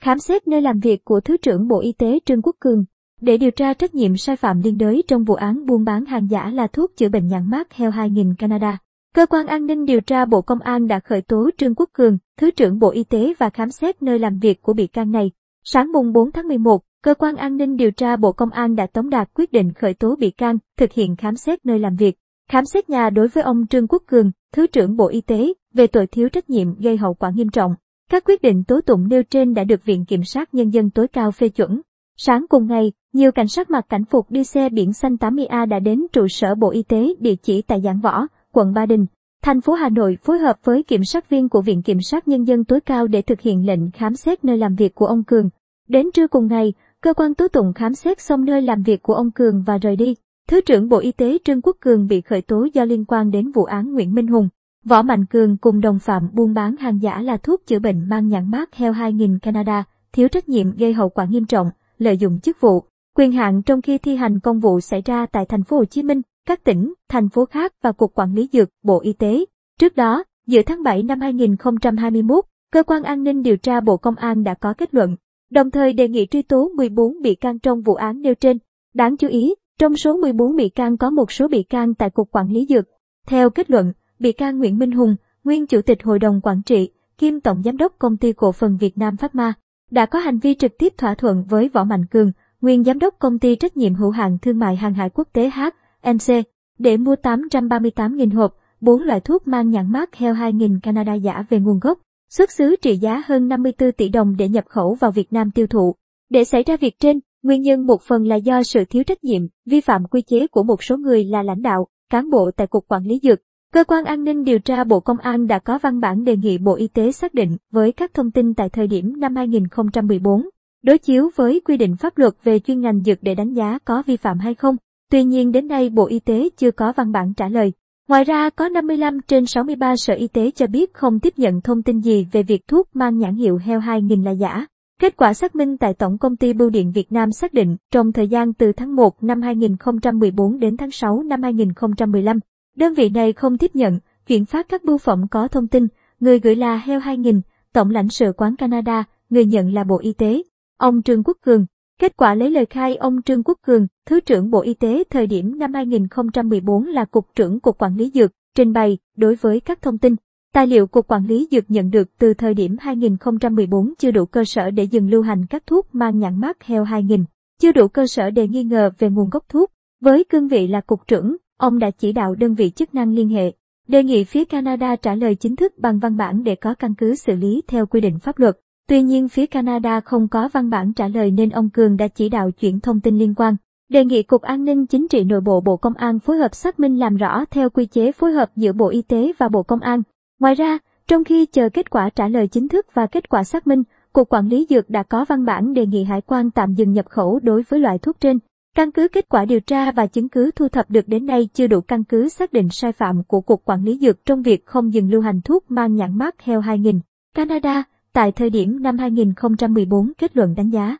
khám xét nơi làm việc của Thứ trưởng Bộ Y tế Trương Quốc Cường để điều tra trách nhiệm sai phạm liên đới trong vụ án buôn bán hàng giả là thuốc chữa bệnh nhãn mát heo 2000 Canada. Cơ quan an ninh điều tra Bộ Công an đã khởi tố Trương Quốc Cường, Thứ trưởng Bộ Y tế và khám xét nơi làm việc của bị can này. Sáng mùng 4 tháng 11, Cơ quan an ninh điều tra Bộ Công an đã tống đạt quyết định khởi tố bị can, thực hiện khám xét nơi làm việc, khám xét nhà đối với ông Trương Quốc Cường, Thứ trưởng Bộ Y tế, về tội thiếu trách nhiệm gây hậu quả nghiêm trọng. Các quyết định tố tụng nêu trên đã được Viện Kiểm sát Nhân dân tối cao phê chuẩn. Sáng cùng ngày, nhiều cảnh sát mặc cảnh phục đi xe biển xanh 80A đã đến trụ sở Bộ Y tế địa chỉ tại Giảng Võ, quận Ba Đình. Thành phố Hà Nội phối hợp với kiểm sát viên của Viện Kiểm sát Nhân dân tối cao để thực hiện lệnh khám xét nơi làm việc của ông Cường. Đến trưa cùng ngày, cơ quan tố tụng khám xét xong nơi làm việc của ông Cường và rời đi. Thứ trưởng Bộ Y tế Trương Quốc Cường bị khởi tố do liên quan đến vụ án Nguyễn Minh Hùng. Võ Mạnh Cường cùng đồng phạm buôn bán hàng giả là thuốc chữa bệnh mang nhãn mát heo 2000 Canada, thiếu trách nhiệm gây hậu quả nghiêm trọng, lợi dụng chức vụ, quyền hạn trong khi thi hành công vụ xảy ra tại thành phố Hồ Chí Minh, các tỉnh, thành phố khác và Cục Quản lý Dược, Bộ Y tế. Trước đó, giữa tháng 7 năm 2021, Cơ quan An ninh điều tra Bộ Công an đã có kết luận, đồng thời đề nghị truy tố 14 bị can trong vụ án nêu trên. Đáng chú ý, trong số 14 bị can có một số bị can tại Cục Quản lý Dược. Theo kết luận, bị can Nguyễn Minh Hùng, nguyên Chủ tịch Hội đồng Quản trị, kiêm Tổng Giám đốc Công ty Cổ phần Việt Nam Phát Ma, đã có hành vi trực tiếp thỏa thuận với Võ Mạnh Cường, nguyên Giám đốc Công ty Trách nhiệm hữu hạn Thương mại Hàng hải Quốc tế HNC, để mua 838.000 hộp, 4 loại thuốc mang nhãn mát heo 2.000 Canada giả về nguồn gốc, xuất xứ trị giá hơn 54 tỷ đồng để nhập khẩu vào Việt Nam tiêu thụ. Để xảy ra việc trên, nguyên nhân một phần là do sự thiếu trách nhiệm, vi phạm quy chế của một số người là lãnh đạo, cán bộ tại Cục Quản lý Dược. Cơ quan an ninh điều tra Bộ Công an đã có văn bản đề nghị Bộ Y tế xác định với các thông tin tại thời điểm năm 2014, đối chiếu với quy định pháp luật về chuyên ngành dược để đánh giá có vi phạm hay không. Tuy nhiên đến nay Bộ Y tế chưa có văn bản trả lời. Ngoài ra, có 55 trên 63 sở y tế cho biết không tiếp nhận thông tin gì về việc thuốc mang nhãn hiệu heo 2000 là giả. Kết quả xác minh tại Tổng công ty Bưu điện Việt Nam xác định, trong thời gian từ tháng 1 năm 2014 đến tháng 6 năm 2015, đơn vị này không tiếp nhận, chuyển phát các bưu phẩm có thông tin, người gửi là heo 2000, Tổng lãnh sự quán Canada, người nhận là Bộ Y tế. Ông Trương Quốc Cường, Kết quả lấy lời khai ông Trương Quốc Cường, Thứ trưởng Bộ Y tế thời điểm năm 2014 là Cục trưởng Cục Quản lý Dược, trình bày đối với các thông tin. Tài liệu Cục Quản lý Dược nhận được từ thời điểm 2014 chưa đủ cơ sở để dừng lưu hành các thuốc mang nhãn mát heo 2000, chưa đủ cơ sở để nghi ngờ về nguồn gốc thuốc. Với cương vị là Cục trưởng, ông đã chỉ đạo đơn vị chức năng liên hệ, đề nghị phía Canada trả lời chính thức bằng văn bản để có căn cứ xử lý theo quy định pháp luật. Tuy nhiên phía Canada không có văn bản trả lời nên ông Cường đã chỉ đạo chuyển thông tin liên quan. Đề nghị Cục An ninh Chính trị Nội bộ Bộ Công an phối hợp xác minh làm rõ theo quy chế phối hợp giữa Bộ Y tế và Bộ Công an. Ngoài ra, trong khi chờ kết quả trả lời chính thức và kết quả xác minh, Cục Quản lý Dược đã có văn bản đề nghị Hải quan tạm dừng nhập khẩu đối với loại thuốc trên. Căn cứ kết quả điều tra và chứng cứ thu thập được đến nay chưa đủ căn cứ xác định sai phạm của Cục Quản lý Dược trong việc không dừng lưu hành thuốc mang nhãn mát heo 2000. Canada, tại thời điểm năm 2014 kết luận đánh giá.